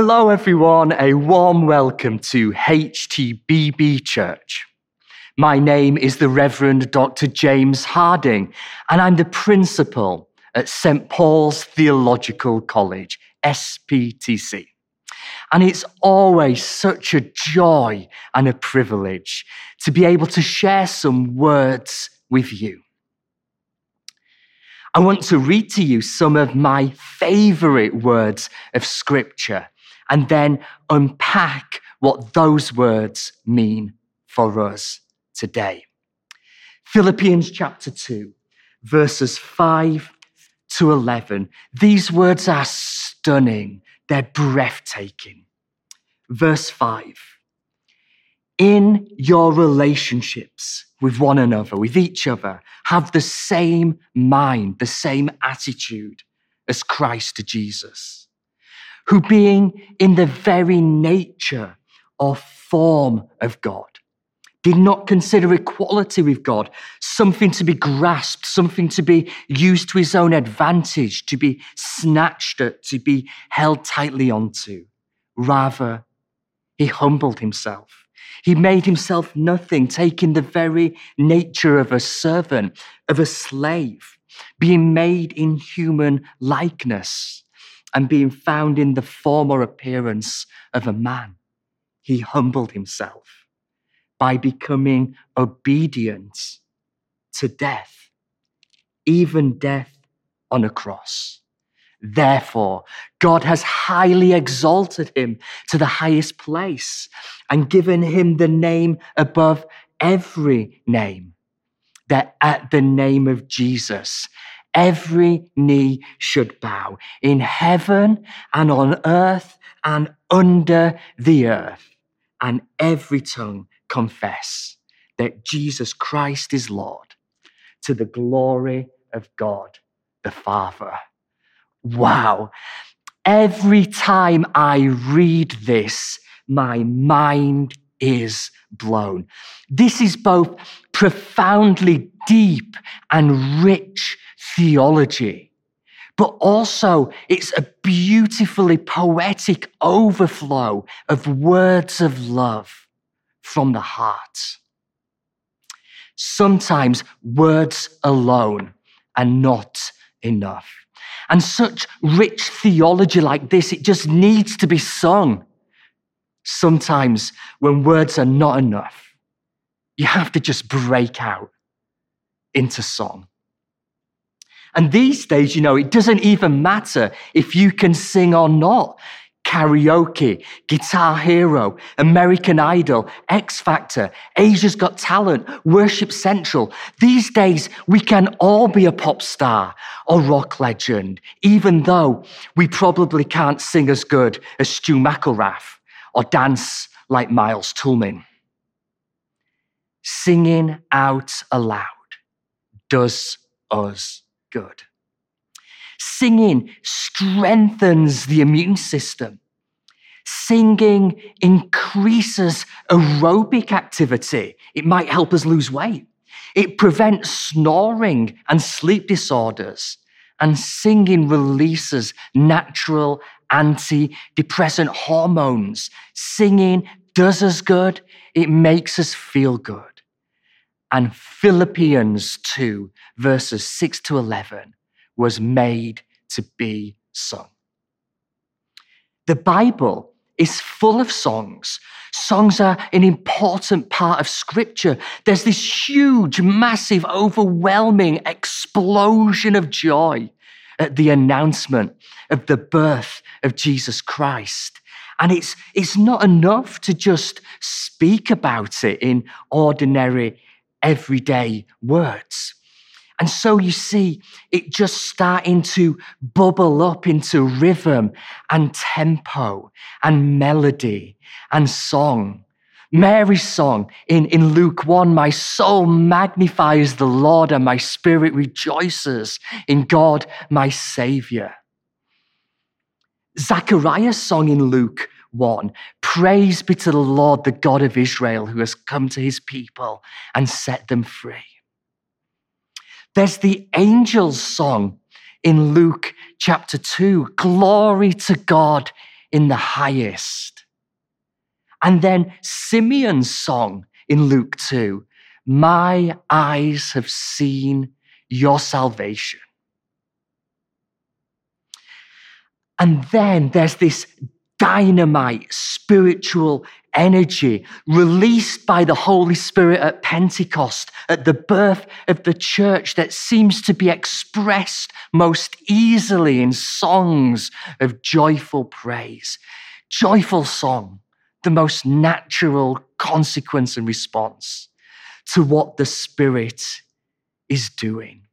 Hello, everyone. A warm welcome to HTBB Church. My name is the Reverend Dr. James Harding, and I'm the principal at St. Paul's Theological College, SPTC. And it's always such a joy and a privilege to be able to share some words with you. I want to read to you some of my favorite words of scripture and then unpack what those words mean for us today. Philippians chapter 2, verses 5 to 11. These words are stunning, they're breathtaking. Verse 5 In your relationships with one another, with each other, have the same mind, the same attitude as Christ Jesus, who being in the very nature or form of God, did not consider equality with God something to be grasped, something to be used to his own advantage, to be snatched at, to be held tightly onto. Rather, he humbled himself. He made himself nothing, taking the very nature of a servant, of a slave, being made in human likeness, and being found in the form or appearance of a man. He humbled himself by becoming obedient to death, even death on a cross. Therefore, God has highly exalted him to the highest place and given him the name above every name, that at the name of Jesus, every knee should bow in heaven and on earth and under the earth, and every tongue confess that Jesus Christ is Lord to the glory of God the Father. Wow. Every time I read this, my mind is blown. This is both profoundly deep and rich theology, but also it's a beautifully poetic overflow of words of love from the heart. Sometimes words alone are not enough. And such rich theology like this, it just needs to be sung. Sometimes when words are not enough, you have to just break out into song. And these days, you know, it doesn't even matter if you can sing or not karaoke, Guitar Hero, American Idol, X Factor, Asia's Got Talent, Worship Central. These days, we can all be a pop star or rock legend, even though we probably can't sing as good as Stu McElrath or dance like Miles Toolman. Singing out aloud does us good. Singing strengthens the immune system. Singing increases aerobic activity. It might help us lose weight. It prevents snoring and sleep disorders. And singing releases natural antidepressant hormones. Singing does us good. It makes us feel good. And Philippians 2, verses 6 to 11 was made to be sung. The Bible is full of songs. Songs are an important part of scripture. There's this huge, massive, overwhelming explosion of joy at the announcement of the birth of Jesus Christ. And it's, it's not enough to just speak about it in ordinary, everyday words. And so you see it just starting to bubble up into rhythm and tempo and melody and song. Mary's song in, in Luke 1 My soul magnifies the Lord, and my spirit rejoices in God, my Savior. Zachariah's song in Luke 1 Praise be to the Lord, the God of Israel, who has come to his people and set them free. There's the angel's song in Luke chapter 2 Glory to God in the highest. And then Simeon's song in Luke 2 My eyes have seen your salvation. And then there's this dynamite spiritual energy released by the Holy Spirit at Pentecost, at the birth of the church, that seems to be expressed most easily in songs of joyful praise. Joyful song, the most natural consequence and response to what the Spirit is doing.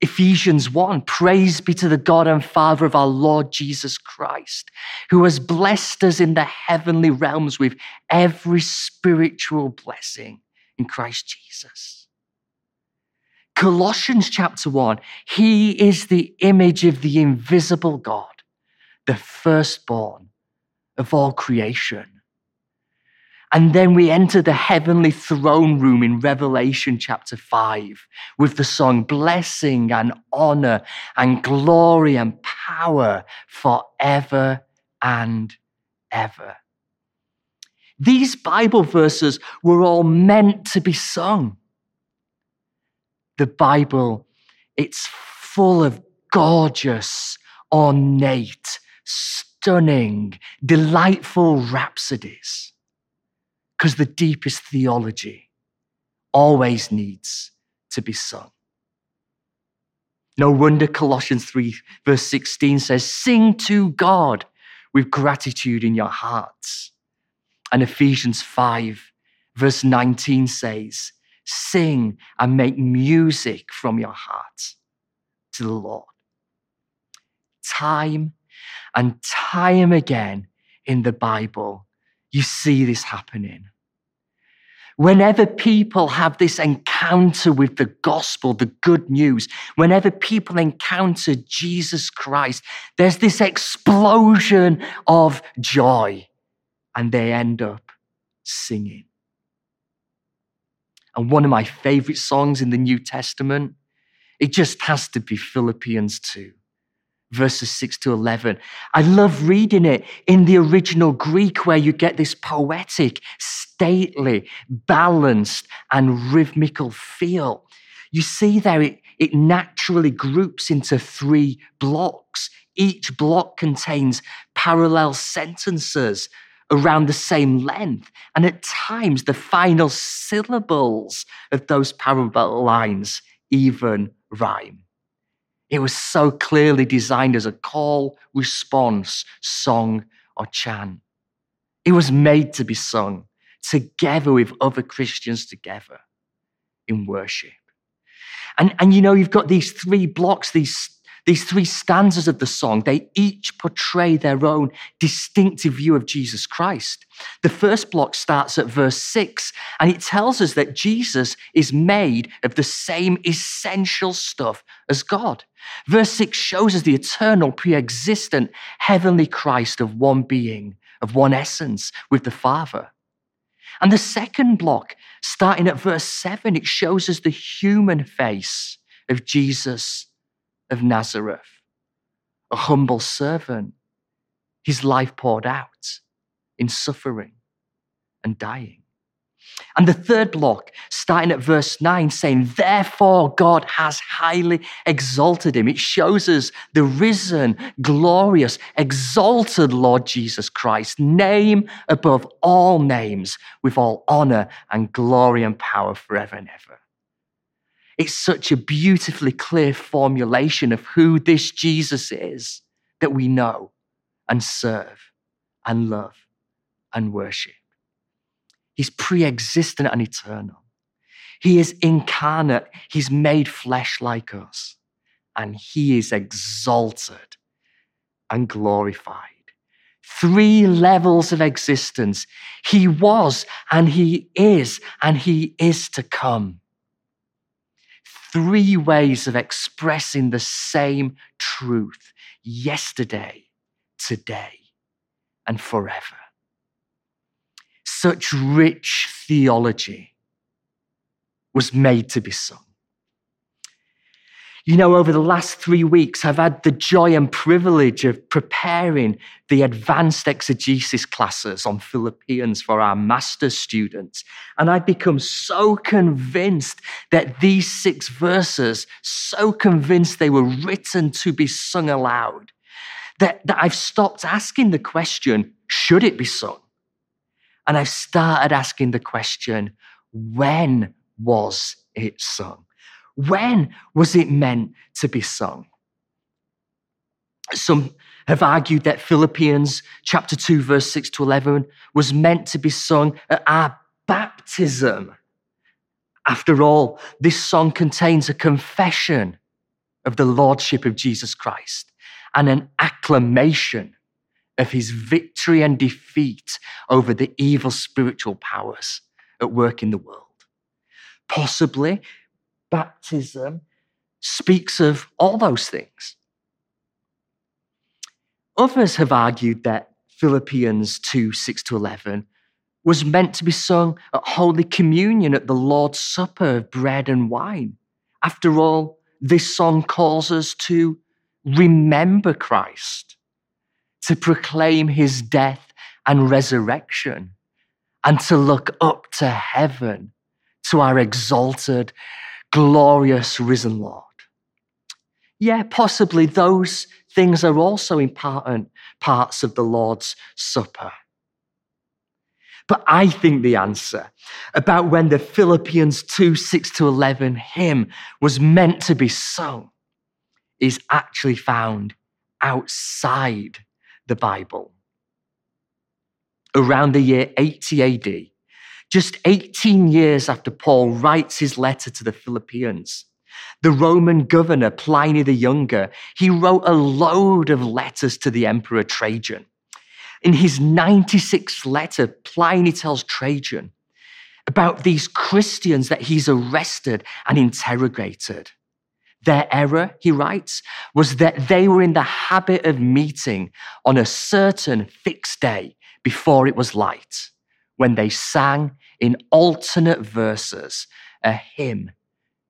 Ephesians 1 Praise be to the God and Father of our Lord Jesus Christ, who has blessed us in the heavenly realms with every spiritual blessing in Christ Jesus. Colossians chapter 1 He is the image of the invisible God, the firstborn of all creation. And then we enter the heavenly throne room in Revelation chapter 5 with the song Blessing and Honor and Glory and Power forever and ever. These Bible verses were all meant to be sung. The Bible, it's full of gorgeous, ornate, stunning, delightful rhapsodies because the deepest theology always needs to be sung. No wonder Colossians 3, verse 16 says, Sing to God with gratitude in your hearts. And Ephesians 5, verse 19 says, Sing and make music from your heart to the Lord. Time and time again in the Bible, you see this happening. Whenever people have this encounter with the gospel, the good news, whenever people encounter Jesus Christ, there's this explosion of joy and they end up singing. And one of my favorite songs in the New Testament, it just has to be Philippians 2 verses 6 to 11. I love reading it in the original Greek, where you get this poetic, stately, balanced, and rhythmical feel. You see there, it, it naturally groups into three blocks. Each block contains parallel sentences around the same length. And at times, the final syllables of those parallel lines even rhyme. It was so clearly designed as a call, response, song, or chant. It was made to be sung together with other Christians together in worship. And, and you know, you've got these three blocks, these these three stanzas of the song, they each portray their own distinctive view of Jesus Christ. The first block starts at verse six, and it tells us that Jesus is made of the same essential stuff as God. Verse six shows us the eternal, pre existent, heavenly Christ of one being, of one essence with the Father. And the second block, starting at verse seven, it shows us the human face of Jesus of Nazareth, a humble servant, his life poured out in suffering and dying. And the third block, starting at verse 9, saying, Therefore God has highly exalted him. It shows us the risen, glorious, exalted Lord Jesus Christ, name above all names, with all honor and glory and power forever and ever. It's such a beautifully clear formulation of who this Jesus is that we know and serve and love and worship. He's pre existent and eternal. He is incarnate. He's made flesh like us. And he is exalted and glorified. Three levels of existence. He was, and he is, and he is to come three ways of expressing the same truth yesterday, today, and forever. Such rich theology was made to be sung. You know, over the last three weeks, I've had the joy and privilege of preparing the advanced exegesis classes on Philippians for our master's students. And I've become so convinced that these six verses, so convinced they were written to be sung aloud, that, that I've stopped asking the question, should it be sung? And I've started asking the question, when was it sung? When was it meant to be sung? Some have argued that Philippians chapter 2, verse 6 to 11 was meant to be sung at our baptism. After all, this song contains a confession of the Lordship of Jesus Christ and an acclamation of his victory and defeat over the evil spiritual powers at work in the world. Possibly baptism speaks of all those things. Others have argued that Philippians 2 6 to 11 was meant to be sung at Holy Communion at the Lord's Supper of bread and wine. After all, this song calls us to remember Christ, to proclaim his death and resurrection, and to look up to heaven, to our exalted glorious risen Lord. Yeah, possibly those things are also important parts of the Lord's Supper. But I think the answer about when the Philippians 2 6 to 11 hymn was meant to be sung is actually found outside the Bible. Around the year 80 AD, just 18 years after Paul writes his letter to the Philippians, the Roman governor Pliny the Younger, he wrote a load of letters to the Emperor Trajan. In his 96th letter, Pliny tells Trajan about these Christians that he's arrested and interrogated. Their error, he writes, was that they were in the habit of meeting on a certain fixed day before it was light when they sang in alternate verses a hymn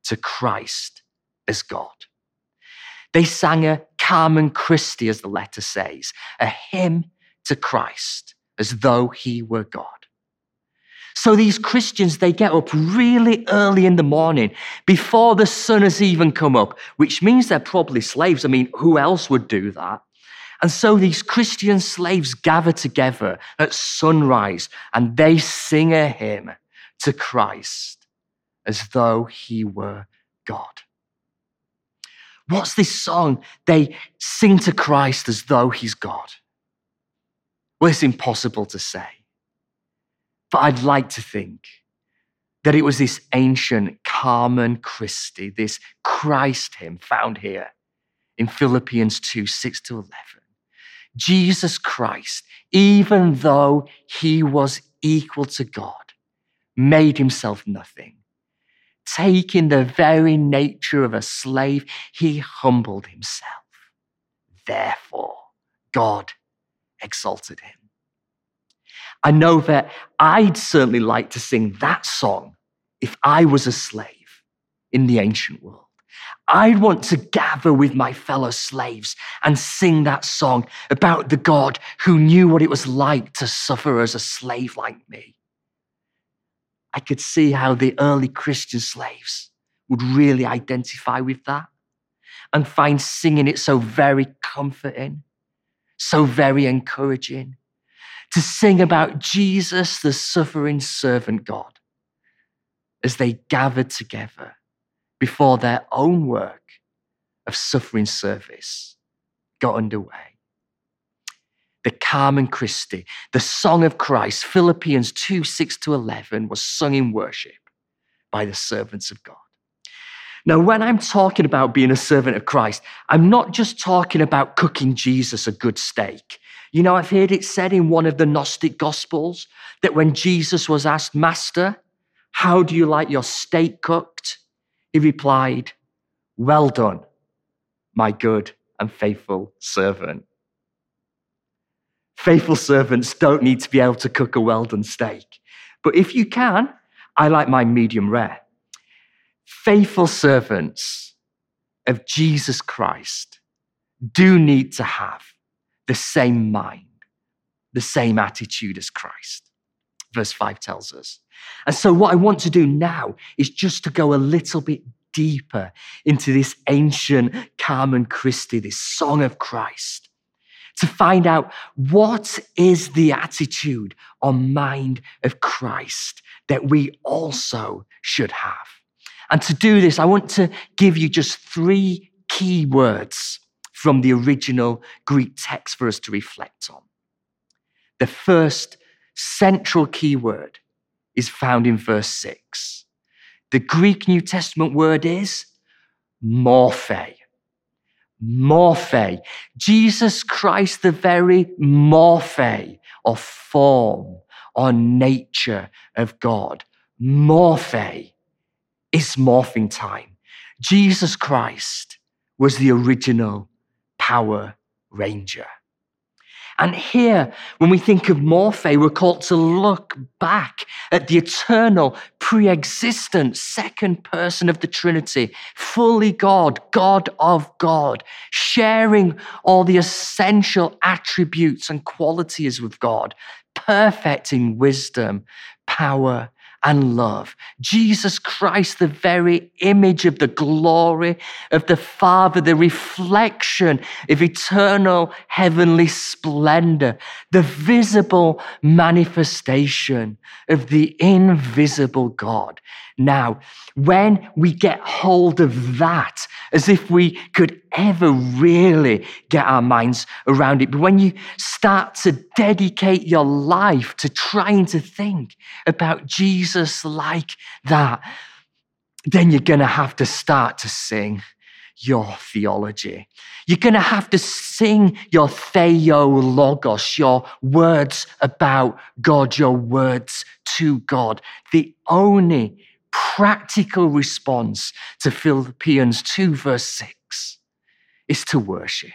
to Christ as God. They sang a Carmen Christi, as the letter says, a hymn to Christ as though he were God. So these Christians, they get up really early in the morning before the sun has even come up, which means they're probably slaves. I mean, who else would do that? And so these Christian slaves gather together at sunrise and they sing a hymn to Christ as though he were God. What's this song? They sing to Christ as though he's God. Well, it's impossible to say. But I'd like to think that it was this ancient Carmen Christi, this Christ hymn found here in Philippians 2 6 to 11. Jesus Christ, even though he was equal to God, made himself nothing. Taking the very nature of a slave, he humbled himself. Therefore, God exalted him. I know that I'd certainly like to sing that song if I was a slave in the ancient world. I'd want to gather with my fellow slaves and sing that song about the God who knew what it was like to suffer as a slave like me. I could see how the early Christian slaves would really identify with that and find singing it so very comforting, so very encouraging. To sing about Jesus, the suffering servant God, as they gathered together before their own work of suffering service got underway. The Carmen Christi, the Song of Christ, Philippians 2 6 to 11, was sung in worship by the servants of God. Now, when I'm talking about being a servant of Christ, I'm not just talking about cooking Jesus a good steak. You know, I've heard it said in one of the Gnostic Gospels that when Jesus was asked, Master, how do you like your steak cooked? He replied, Well done, my good and faithful servant. Faithful servants don't need to be able to cook a well done steak. But if you can, I like my medium rare. Faithful servants of Jesus Christ do need to have the same mind, the same attitude as Christ. Verse 5 tells us. And so, what I want to do now is just to go a little bit deeper into this ancient Carmen Christi, this song of Christ, to find out what is the attitude or mind of Christ that we also should have. And to do this, I want to give you just three key words from the original Greek text for us to reflect on. The first central key word is found in verse 6. The Greek New Testament word is morphe. Morphe. Jesus Christ, the very morphe or form or nature of God. Morphe is morphing time. Jesus Christ was the original Power Ranger. And here, when we think of Morphe, we're called to look back at the eternal, pre existent second person of the Trinity, fully God, God of God, sharing all the essential attributes and qualities with God, perfect in wisdom, power, and love. Jesus Christ, the very image of the glory of the Father, the reflection of eternal heavenly splendor, the visible manifestation of the invisible God. Now, when we get hold of that, as if we could ever really get our minds around it, but when you start to dedicate your life to trying to think about Jesus like that, then you're going to have to start to sing your theology. You're going to have to sing your theologos, your words about God, your words to God. The only practical response to Philippians 2, verse 6 is to worship.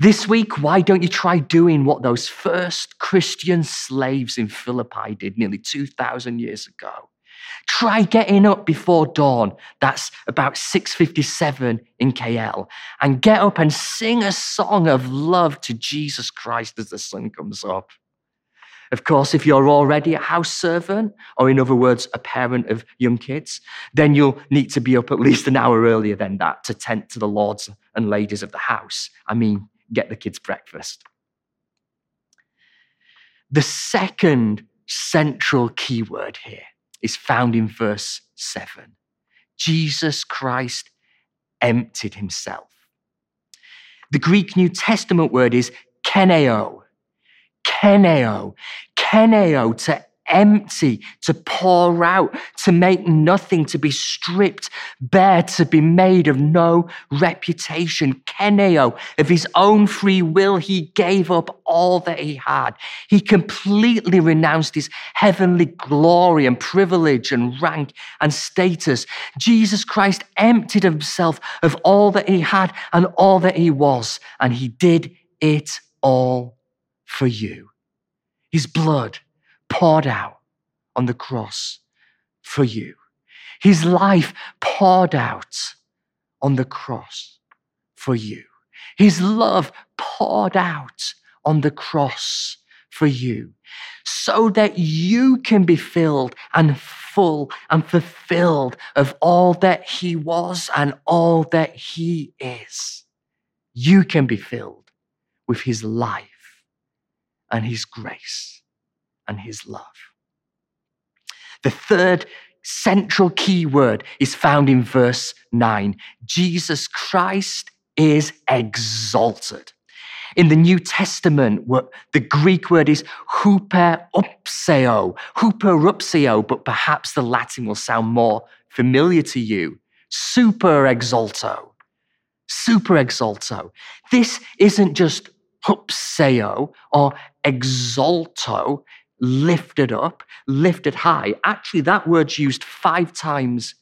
This week, why don't you try doing what those first Christian slaves in Philippi did nearly 2,000 years ago? Try getting up before dawn. That's about 6:57 in KL. And get up and sing a song of love to Jesus Christ as the sun comes up. Of course, if you're already a house servant, or in other words, a parent of young kids, then you'll need to be up at least an hour earlier than that to tend to the lords and ladies of the house. I mean, get the kids breakfast. The second central keyword here is found in verse 7. Jesus Christ emptied himself. The Greek New Testament word is keneo, keneo, keneo, to empty, to pour out, to make nothing, to be stripped bare, to be made of no reputation. Keneo, of his own free will, he gave up all that he had. He completely renounced his heavenly glory and privilege and rank and status. Jesus Christ emptied himself of all that he had and all that he was, and he did it all for you. His blood poured out on the cross for you. His life poured out on the cross for you. His love poured out on the cross for you so that you can be filled and full and fulfilled of all that he was and all that he is. You can be filled with his life and his grace and his love. The third central key word is found in verse 9 Jesus Christ is exalted. In the New Testament, the Greek word is huperupseo, huperupseo, but perhaps the Latin will sound more familiar to you. Super exalto. Super exalto. This isn't just hupseo or exalto, lifted up, lifted high. Actually, that word's used five times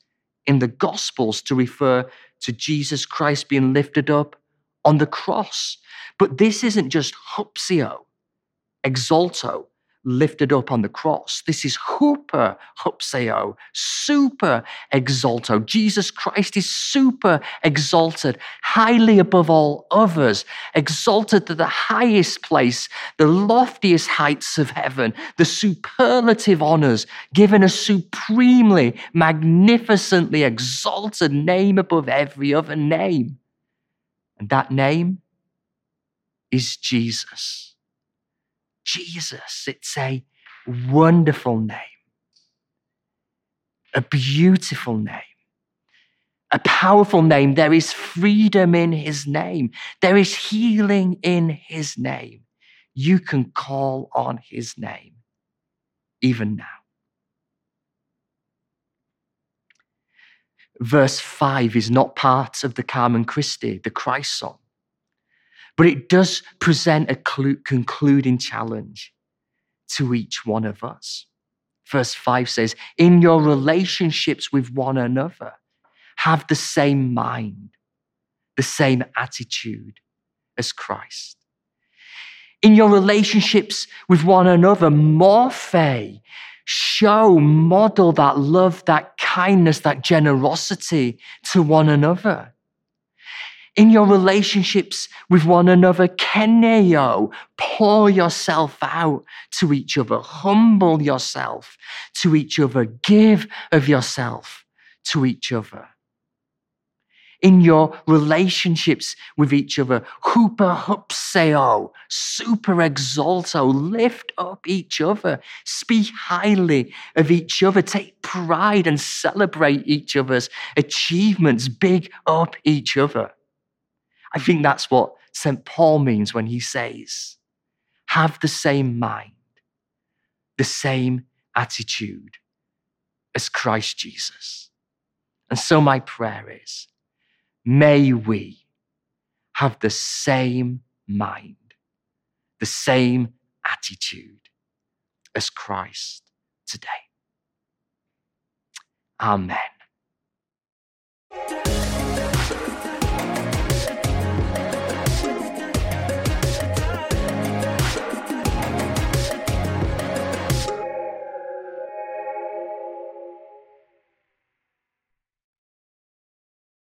in the Gospels to refer to Jesus Christ being lifted up on the cross. But this isn't just hupsio, exalto, lifted up on the cross. This is hooper hupseo, super exalto. Jesus Christ is super exalted, highly above all others, exalted to the highest place, the loftiest heights of heaven, the superlative honors, given a supremely, magnificently exalted name above every other name. And that name is Jesus. Jesus. It's a wonderful name, a beautiful name, a powerful name. There is freedom in his name, there is healing in his name. You can call on his name even now. Verse 5 is not part of the Carmen Christi, the Christ song. But it does present a concluding challenge to each one of us. Verse 5 says, In your relationships with one another, have the same mind, the same attitude as Christ. In your relationships with one another, morphe, show, model that love, that kindness, that generosity to one another in your relationships with one another, keneo, pour yourself out to each other, humble yourself to each other, give of yourself to each other. In your relationships with each other, hooper hupseo, super exalto, lift up each other, speak highly of each other, take pride and celebrate each other's achievements, big up each other. I think that's what St. Paul means when he says, have the same mind, the same attitude as Christ Jesus. And so my prayer is, may we have the same mind, the same attitude as Christ today. Amen.